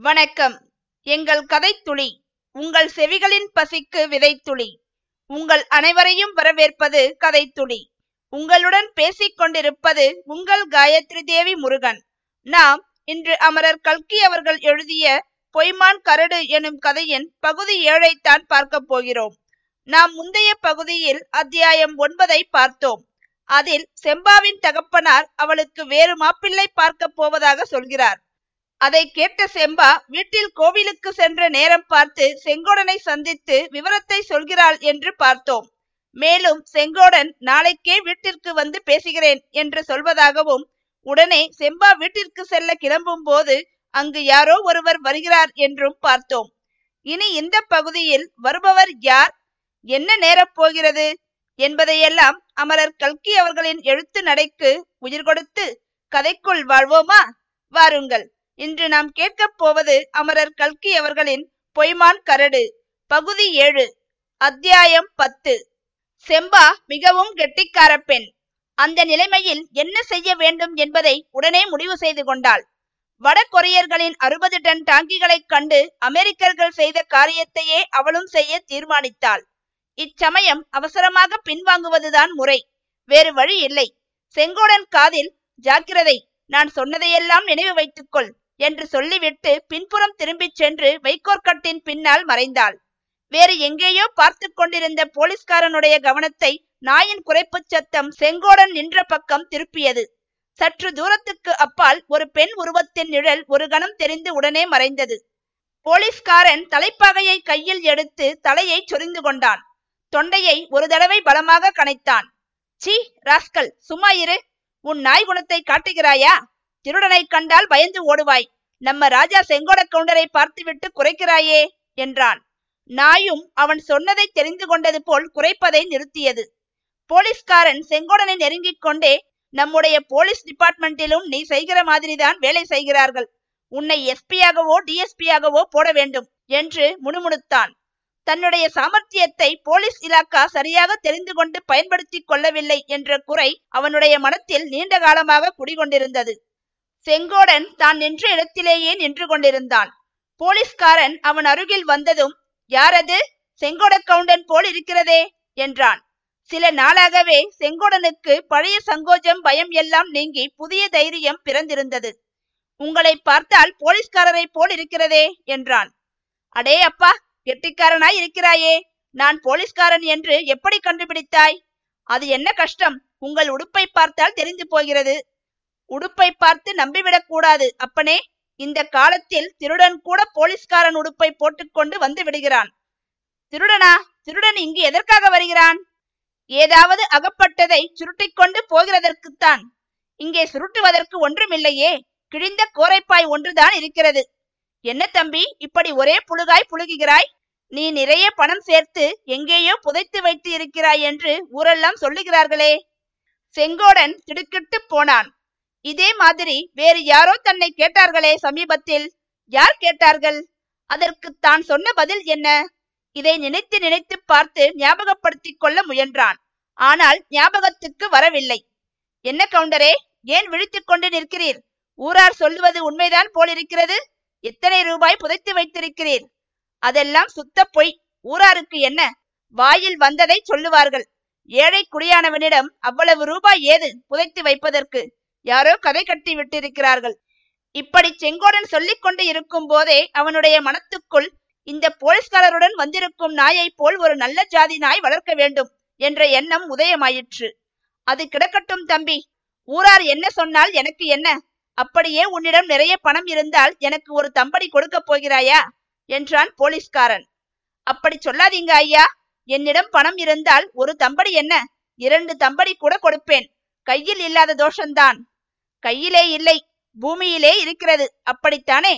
வணக்கம். எங்கள் கதைத்துளி உங்கள் செவிகளின் பசிக்கு விதைத்துளி. உங்கள் அனைவரையும் வரவேற்பது கதைத்துளி. உங்களுடன் பேசிக் கொண்டிருப்பது உங்கள் காயத்ரி தேவி முருகன். நாம் இன்று அமரர் கல்கி அவர்கள் எழுதிய பொய்மான் கரடு எனும் கதையின் பகுதி ஏழைத்தான் பார்க்க போகிறோம். நாம் முந்தைய பகுதியில் அத்தியாயம் ஒன்பதை பார்த்தோம். அதில் செம்பாவின் தகப்பனார் அவளுக்கு வேறு மாப்பிள்ளை பார்க்க போவதாக சொல்கிறார். அதை கேட்ட செம்பா வீட்டில் கோவிலுக்கு சென்ற நேரம் பார்த்து செங்கோடனை சந்தித்து விவரத்தை சொல்கிறாள் என்று பார்த்தோம். மேலும் செங்கோடன் நாளைக்கே வீட்டிற்கு வந்து பேசுகிறேன் என்று சொல்வதாகவும் உடனே செம்பா வீட்டிற்கு செல்ல கிளம்பும் போது அங்கு யாரோ ஒருவர் வருகிறார் என்றும் பார்த்தோம். இனி இந்த பகுதியில் வருபவர் யார்? என்ன நேரப் போகிறது? என்பதையெல்லாம் அமரர் கல்கி அவர்களின் எழுத்து நடைக்கு உயிர் கொடுத்து கதைக்குள் வாழ்வோமா? வாருங்கள். இன்று நாம் கேட்கப் போவது அமரர் கல்கி அவர்களின் பொய்மான் கரடு. பகுதி ஏழு. அத்தியாயம் பத்து. செம்பா மிகவும் கெட்டிக்கார பெண். அந்த நிலைமையில் என்ன செய்ய வேண்டும் என்பதை உடனே முடிவு செய்து கொண்டாள். வட கொரியர்களின் அறுபது டன் டாங்கிகளைக் கண்டு அமெரிக்கர்கள் செய்த காரியத்தையே அவளும் செய்ய தீர்மானித்தாள். இச்சமயம் அவசரமாக பின்வாங்குவதுதான் முறை. வேறு வழி இல்லை. செங்கோடன் காதில் ஜாக்கிரதை நான் சொன்னதையெல்லாம் நினைவு வைத்துக்கொள். என்று சொல்லிவிட்டு பின்புறம் திரும்பிச் சென்று வைக்கோற்கட்டின் பின்னால் மறைந்தாள். வேறு எங்கேயோ பார்த்து கொண்டிருந்த போலீஸ்காரனுடைய கவனத்தை நாயின் குறைப்புச் சத்தம் செங்கோடன் நின்ற பக்கம் திருப்பியது. சற்று தூரத்துக்கு அப்பால் ஒரு பெண் உருவத்தின் நிழல் ஒரு கணம் தெரிந்து உடனே மறைந்தது. போலீஸ்காரன் தலைப்பாகையை கையில் எடுத்து தலையை சொரிந்து கொண்டான். தொண்டையை ஒரு தடவை பலமாக கனைத்தான் சி ராஸ்கல் சும்மா இரு. உன் நாய் குணத்தை காட்டுகிறாயா? திருடனை கண்டால் பயந்து ஓடுவாய். நம்ம ராஜா செங்கோட கவுண்டரை பார்த்துவிட்டு குறைக்கிறாயே என்றான். நாயும் அவன் சொன்னதை தெரிந்து கொண்டது போல் குறைப்பதை நிறுத்தியது. போலீஸ்காரன் செங்கோடனை நெருங்கிக் கொண்டே நம்முடைய போலீஸ் டிபார்ட்மெண்டிலும் நீ செய்கிற மாதிரிதான் வேலை செய்கிறார்கள். உன்னை எஸ்பியாகவோ டிஎஸ்பியாகவோ போட வேண்டும் என்று முணுமுணுத்தான். தன்னுடைய சாமர்த்தியத்தை போலீஸ் இலாக்கா சரியாக தெரிந்து கொண்டு பயன்படுத்தி கொள்ளவில்லை என்ற குறை அவனுடைய மனத்தில் நீண்ட காலமாக குடிகொண்டிருந்தது. செங்கோடன் தான் நின்ற இடத்திலேயே நின்று கொண்டிருந்தான். போலீஸ்காரன் அவன் அருகில் வந்ததும் யாரது? செங்கோட கவுண்டன் போல் இருக்கிறதே என்றான். சில நாளாகவே செங்கோடனுக்கு பழைய சங்கோஜம் பயம் எல்லாம் நீங்கி புதிய தைரியம் பிறந்திருந்தது. உங்களை பார்த்தால் போலீஸ்காரரை போல் இருக்கிறதே என்றான். அடே அப்பா கெட்டிக்காரனாய் இருக்கிறாயே நான் போலீஸ்காரன் என்று எப்படி கண்டுபிடித்தாய்? அது என்ன கஷ்டம் உங்கள் உடுப்பை பார்த்தால் தெரிந்து போகிறது உடுப்பை பார்த்து நம்பிவிடக் கூடாது. அப்பனே இந்த காலத்தில் திருடன் கூட போலீஸ்காரன் உடுப்பை போட்டுக்கொண்டு வந்து விடுகிறான். திருடனா திருடன் இங்கு எதற்காக வருகிறான்? ஏதாவது அகப்பட்டதை சுருட்டிக்கொண்டு போகிறதற்குத்தான். இங்கே சுருட்டுவதற்கு ஒன்றுமில்லையே கிழிந்த கோரைப்பாய் ஒன்றுதான் இருக்கிறது. என்ன தம்பி இப்படி ஒரே புழுகாய் புழுகுகிறாய்? நீ நிறைய பணம் சேர்த்து எங்கேயோ புதைத்து வைத்து இருக்கிறாய் என்று ஊரெல்லாம் சொல்லுகிறார்களே. செங்கோடன் திடுக்கிட்டு போனான். இதே மாதிரி வேறு யாரோ தன்னை கேட்டார்களே சமீபத்தில். யார் கேட்டார்கள்? அதற்கு தான் சொன்ன பதில் என்ன? இதை நினைத்து நினைத்து பார்த்து ஞாபகப்படுத்திக் கொள்ள முயன்றான். ஆனால் ஞாபகத்துக்கு வரவில்லை. என்ன கவுண்டரே ஏன் விழித்துக் கொண்டு நிற்கிறீர்? ஊரார் சொல்லுவது உண்மைதான் போலிருக்கிறது. எத்தனை ரூபாய் புதைத்து வைத்திருக்கிறீர்? அதெல்லாம் சுத்த பொய். ஊராருக்கு என்ன? வாயில் வந்ததை சொல்லுவார்கள். ஏழை குடியானவனிடம் அவ்வளவு ரூபாய் ஏது புதைத்து வைப்பதற்கு? யாரோ கதை கட்டி விட்டிருக்கிறார்கள். இப்படி செங்கோடன் சொல்லிக் கொண்டு இருக்கும் போதே அவனுடைய மனத்துக்குள் இந்த போலீஸ்காரருடன் வந்திருக்கும் நாயை போல் ஒரு நல்ல ஜாதி நாய் வளர்க்க வேண்டும் என்ற எண்ணம் உதயமாயிற்று. அது கிடக்கட்டும் தம்பி. ஊரார் என்ன சொன்னால் எனக்கு என்ன? அப்படியே உன்னிடம் நிறைய பணம் இருந்தால் எனக்கு ஒரு தம்படி கொடுக்க போகிறாயா? என்றான் போலீஸ்காரன். அப்படி சொல்லாதீங்க ஐயா. என்னிடம் பணம் இருந்தால் ஒரு தம்படி என்ன? இரண்டு தம்படி கூட கொடுப்பேன். கையில் இல்லாத தோஷந்தான் கையிலே இல்லை பூமியிலே இருக்கிறது. அப்படித்தானே?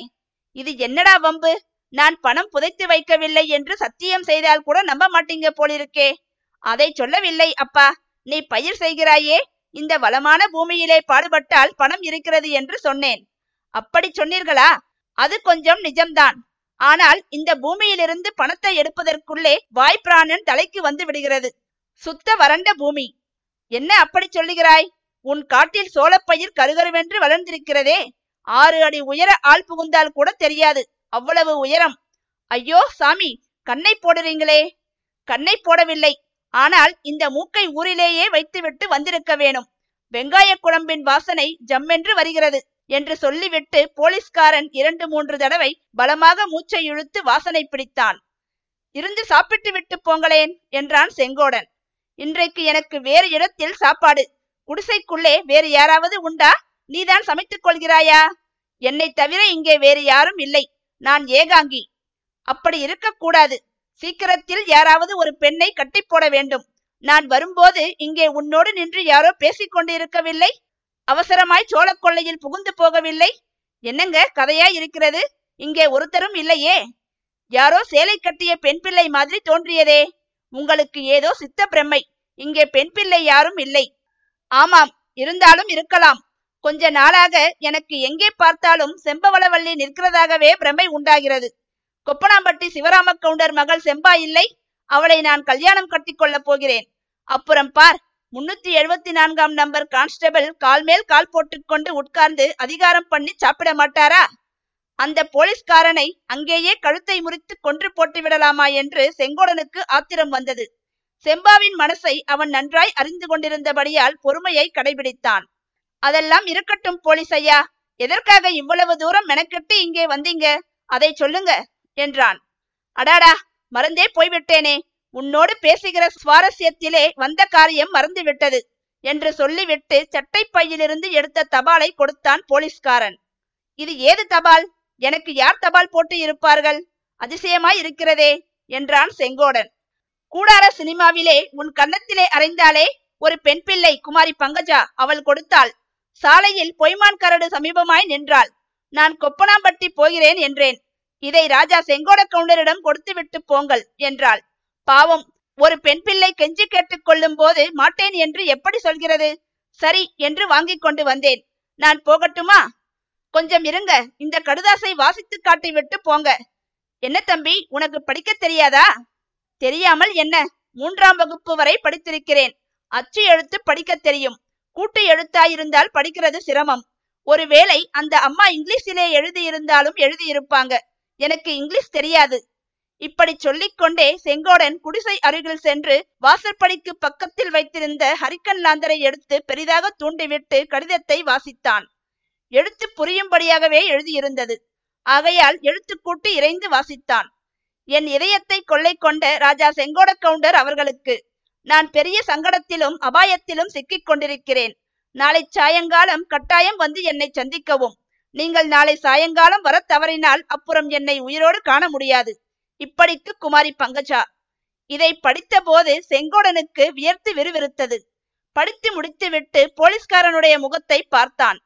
இது என்னடா வம்பு? நான் பணம் புதைத்து வைக்கவில்லை என்று சத்தியம் செய்தால் கூட நம்ப மாட்டீங்க போலிருக்கே. அதை சொல்லவில்லை அப்பா. நீ பயிர் செய்கிறாயே. இந்த வளமான பூமியிலே பாடுபட்டால் பணம் இருக்கிறது என்று சொன்னேன். அப்படி சொன்னீர்களா? அது கொஞ்சம் நிஜம்தான். ஆனால் இந்த பூமியிலிருந்து பணத்தை எடுப்பதற்குள்ளே வாய்ப்பிராணன் தலைக்கு வந்து விடுகிறது. சுத்த வறண்ட பூமி. என்ன அப்படி சொல்லுகிறாய்? உன் காட்டில் சோளப்பயிர் கருகருவென்று வளர்ந்திருக்கிறதே. ஆறு அடி உயர ஆள் புகுந்தால் கூட தெரியாது. அவ்வளவு உயரம். ஐயோ சாமி கண்ணை போடுறீங்களே. கண்ணை போடவில்லை. ஆனால் இந்த மூக்கை ஊரிலேயே வைத்துவிட்டு வந்திருக்க வேணும். வெங்காய குழம்பின் வாசனை ஜம்மென்று வருகிறது என்று சொல்லிவிட்டு போலீஸ்காரன் இரண்டு மூன்று தடவை பலமாக மூச்சை இழுத்து வாசனை பிடித்தான். இருந்து சாப்பிட்டு விட்டு போங்களேன் என்றான் செங்கோடன். இன்றைக்கு எனக்கு வேறு இடத்தில் சாப்பாடு. குடிசைக்குள்ளே வேறு யாராவது உண்டா? நீதான் சமைத்துக் கொள்கிறாயா? என்னை தவிர இங்கே வேறு யாரும் இல்லை. நான் ஏகாங்கி. அப்படி இருக்கக்கூடாது. சீக்கிரத்தில் யாராவது ஒரு பெண்ணை கட்டி போட வேண்டும். நான் வரும்போது இங்கே உன்னோடு நின்று யாரோ பேசிக் கொண்டிருக்கவில்லை? அவசரமாய் சோழ கொள்ளையில் புகுந்து போகவில்லை? என்னங்க கதையா இருக்கிறது? இங்கே ஒருத்தரும் இல்லையே? யாரோ சேலை கட்டிய பெண் பிள்ளை மாதிரி தோன்றியதே. உங்களுக்கு ஏதோ சித்த பிரம்மை. இங்கே பெண் பிள்ளை யாரும் இல்லை. ஆமாம் இருந்தாலும் இருக்கலாம். கொஞ்ச நாளாக எனக்கு எங்கே பார்த்தாலும் செம்பவளவள்ளி நிற்கிறதாகவே பிரமை உண்டாகிறது. கொப்பனாம்பட்டி சிவராம கவுண்டர் மகள் செம்பா இல்லை அவளை நான் கல்யாணம் கட்டி கொள்ளப் போகிறேன். அப்புறம் பார் முன்னூத்தி எழுபத்தி நான்காம் நம்பர் கான்ஸ்டபிள் கால் மேல் கால் போட்டுக்கொண்டு உட்கார்ந்து அதிகாரம் பண்ணி சாப்பிட மாட்டாரா? அந்த போலீஸ்காரனை அங்கேயே கழுத்தை முறித்து கொன்று போட்டு விடலாமா என்று செங்கோடனுக்கு ஆத்திரம் வந்தது. செம்பாவின் மனசை அவன் நன்றாய் அறிந்து கொண்டிருந்தபடியால் பொறுமையை கடைபிடித்தான். அதெல்லாம் இருக்கட்டும் போலீஸ் ஐயா எதற்காக இவ்வளவு தூரம் மெனக்கெட்டு இங்கே வந்தீங்க? அதை சொல்லுங்க என்றான். அடாடா மறந்தே போய்விட்டேனே. உன்னோடு பேசுகிற சுவாரஸ்யத்திலே வந்த காரியம் மறந்து விட்டது என்று சொல்லிவிட்டு சட்டை பையிலிருந்து எடுத்த தபாலை கொடுத்தான் போலீஸ்காரன். இது ஏது தபால்? எனக்கு யார் தபால் போட்டு இருப்பார்கள்? அதிசயமாய் இருக்கிறதே என்றான் செங்கோடன். கூடார சினிமாவிலே உன் கன்னத்திலே அறைந்தாலே ஒரு பெண் பிள்ளை குமாரி பங்கஜா அவள் கொடுத்தாள். சாலையில் பொய்மான் கரடு சமீபமாய் நின்றாள். நான் கொப்பனாம்பட்டி போகிறேன் என்றேன். இதை ராஜா செங்கோட கவுண்டரிடம் கொடுத்து விட்டு போங்கள் என்றாள். பாவம் ஒரு பெண் பிள்ளை கெஞ்சி கேட்டுக் கொள்ளும் போது மாட்டேன் என்று எப்படி சொல்கிறது? சரி என்று வாங்கி கொண்டு வந்தேன். நான் போகட்டுமா? கொஞ்சம் இருங்க இந்த கடுதாசை வாசித்து காட்டி விட்டு போங்க. என்ன தம்பி உனக்கு படிக்க தெரியாதா? தெரியாமல் என்ன? மூன்றாம் வகுப்பு வரை படித்திருக்கிறேன். அச்சு எழுத்து படிக்க தெரியும். கூட்டு எழுத்தாயிருந்தால் படிக்கிறது சிரமம். ஒருவேளை அந்த அம்மா இங்கிலீஷிலே எழுதியிருந்தாலும் எழுதியிருப்பாங்க. எனக்கு இங்கிலீஷ் தெரியாது. இப்படி சொல்லிக்கொண்டே செங்கோடன் குடிசை அருகில் சென்று வாசற்படிக்கு பக்கத்தில் வைத்திருந்த ஹரிக்கன் லாந்தரை எடுத்து பெரிதாக தூண்டிவிட்டு கடிதத்தை வாசித்தான். எழுத்து புரியும்படியாகவே எழுதியிருந்தது. ஆகையால் எழுத்து கூட்டி இறைந்து வாசித்தான். என் இதயத்தை கொள்ளை கொண்ட ராஜா செங்கோட கவுண்டர் அவர்களுக்கு நான் பெரிய சங்கடத்திலும் அபாயத்திலும் சிக்கிக் கொண்டிருக்கிறேன். நாளை சாயங்காலம் கட்டாயம் வந்து என்னை சந்திக்கவும். நீங்கள் நாளை சாயங்காலம் வர தவறினால் அப்புறம் என்னை உயிரோடு காண முடியாது. இப்படிக்கு குமாரி பங்கஜா. இதை படித்த போது செங்கோடனுக்கு வியர்த்து விறுவிறுத்தது. படித்து முடித்துவிட்டு போலீஸ்காரனுடைய முகத்தை பார்த்தான்.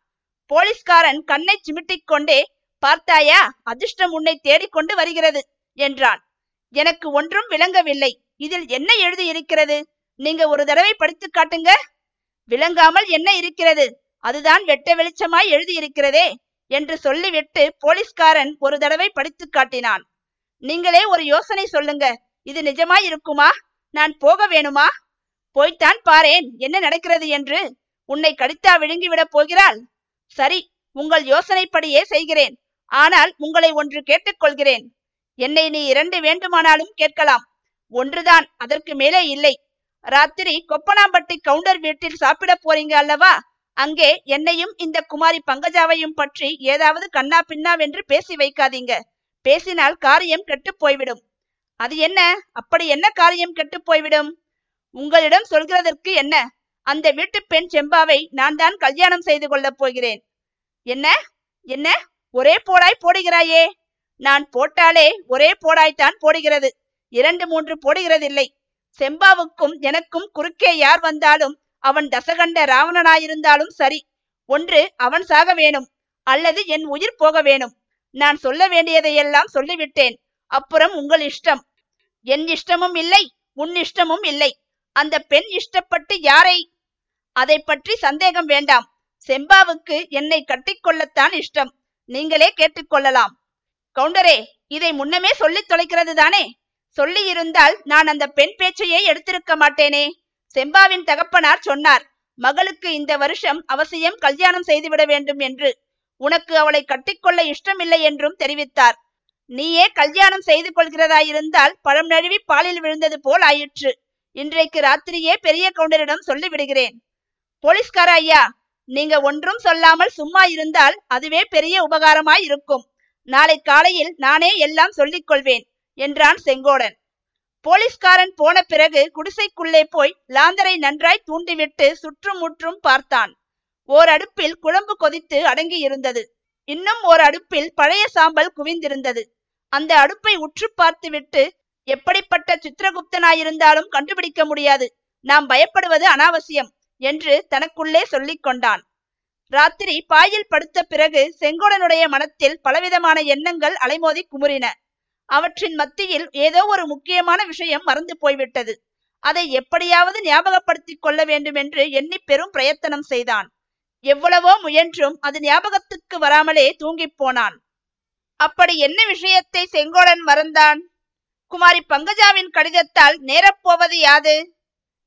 போலீஸ்காரன் கண்ணை சிமிட்டிக் கொண்டே பார்த்தாயா? அதிர்ஷ்டம் உன்னை தேடிக்கொண்டு வருகிறது. என்றான். எனக்கு ஒன்றும் விளங்கவில்லை. இதில் என்ன எழுதி இருக்கிறது நீங்க ஒரு தடவை படித்து காட்டுங்க. விளங்காமல் என்ன இருக்கிறது? அதுதான் வெட்ட வெளிச்சமாய் எழுதியிருக்கிறதே என்று சொல்லிவிட்டு போலீஸ்காரன் ஒரு தடவை படித்து காட்டினான். நீங்களே ஒரு யோசனை சொல்லுங்க. இது நிஜமாய் இருக்குமா? நான் போக வேணுமா? போய்த்தான் பாரேன். என்ன நடக்கிறது என்று? உன்னை கடித்தா விழுங்கிவிடப் போகிறாள்? சரி உங்கள் யோசனைப்படியே செய்கிறேன். ஆனால் உங்களை ஒன்று கேட்டுக்கொள்கிறேன் என்னை நீ இரண்டு வேண்டுமானாலும் கேட்கலாம். ஒன்றுதான் அதற்கு மேலே இல்லை. ராத்திரி கொப்பனாம்பட்டி கவுண்டர் வீட்டில் சாப்பிட போறீங்க அல்லவா? அங்கே என்னையும் இந்த குமாரி பங்கஜாவையும் பற்றி ஏதாவது கண்ணா பின்னாவென்று பேசி வைக்காதீங்க. பேசினால் காரியம் கெட்டு போய்விடும். அது என்ன? அப்படி என்ன காரியம் கெட்டு போய்விடும்? உங்களிடம் சொல்கிறதற்கு என்ன? அந்த வீட்டு பெண் செம்பாவை நான் தான் கல்யாணம் செய்து கொள்ளப் போகிறேன். என்ன? என்ன? ஒரே போடாய் போடுகிறாயே! நான் போட்டாலே ஒரே போடாய்த்தான் போடுகிறது. இரண்டு மூன்று போடுகிறதில்லை. செம்பாவுக்கும் எனக்கும் குறுக்கே யார் வந்தாலும் அவன் தசகண்ட ராவணனாயிருந்தாலும் சரி ஒன்று அவன் சாக வேணும் அல்லது என் உயிர் போக வேணும். நான் சொல்ல வேண்டியதையெல்லாம் சொல்லிவிட்டேன். அப்புறம் உங்கள் இஷ்டம். என் இஷ்டமும் இல்லை உன் இஷ்டமும் இல்லை. அந்த பெண் இஷ்டப்பட்டு யாரை? அதை பற்றி சந்தேகம் வேண்டாம். செம்பாவுக்கு என்னை கட்டிக்கொள்ளத்தான் இஷ்டம். நீங்களே கேட்டுக்கொள்ளலாம் கவுண்டரே இதை முன்னமே சொல்லித் தொலைக்கிறது தானே சொல்லி இருந்தால் நான் அந்த பெண் பேச்சையே எடுத்திருக்க மாட்டேனே. செம்பாவின் தகப்பனார் சொன்னார் மகளுக்கு இந்த வருஷம் அவசியம் கல்யாணம் செய்துவிட வேண்டும் என்று. உனக்கு அவளை கட்டிக்கொள்ள இஷ்டமில்லை என்றும் தெரிவித்தார். நீயே கல்யாணம் செய்து கொள்கிறதாயிருந்தால் பழம் நழுவி பாலில் விழுந்தது போல் ஆயிற்று. இன்றைக்கு ராத்திரியே பெரிய கவுண்டரிடம் சொல்லிவிடுகிறேன். போலீஸ்கார ஐயா நீங்க ஒன்றும் சொல்லாமல் சும்மா இருந்தால் அதுவே பெரிய உபகாரமாய் இருக்கும் நாளை காலையில் நானே எல்லாம் சொல்லிக் கொள்வேன் என்றான் செங்கோடன். போலீஸ்காரன் போன பிறகு குடிசைக்குள்ளே போய் லாந்தரை நன்றாய் தூண்டிவிட்டு சுற்றும் முற்றும் பார்த்தான். ஓர் அடுப்பில் குழம்பு கொதித்து அடங்கி இருந்தது இன்னும் ஓர் அடுப்பில் பழைய சாம்பல் குவிந்திருந்தது. அந்த அடுப்பை உற்று பார்த்துவிட்டு எப்படிப்பட்ட சித்திரகுப்தனாயிருந்தாலும் கண்டுபிடிக்க முடியாது நாம் பயப்படுவது அனாவசியம் என்று தனக்குள்ளே சொல்லிக் கொண்டான் ராத்திரி பாயில் படுத்த பிறகு செங்கோடனுடைய மனத்தில் பலவிதமான எண்ணங்கள் அலைமோதி குமுறின. அவற்றின் மத்தியில் ஏதோ ஒரு முக்கியமான விஷயம் மறந்து போய்விட்டது. அதை எப்படியாவது ஞாபகப்படுத்திக் கொள்ள வேண்டும் என்று எண்ணி பெரும் பிரயத்தனம் செய்தான். எவ்வளவோ முயன்றும் அது ஞாபகத்துக்கு வராமலே தூங்கிப் போனான். அப்படி என்ன விஷயத்தை செங்கோடன் மறந்தான்? குமாரி பங்கஜாவின் கடிதத்தால் நேரப்போவது யாது?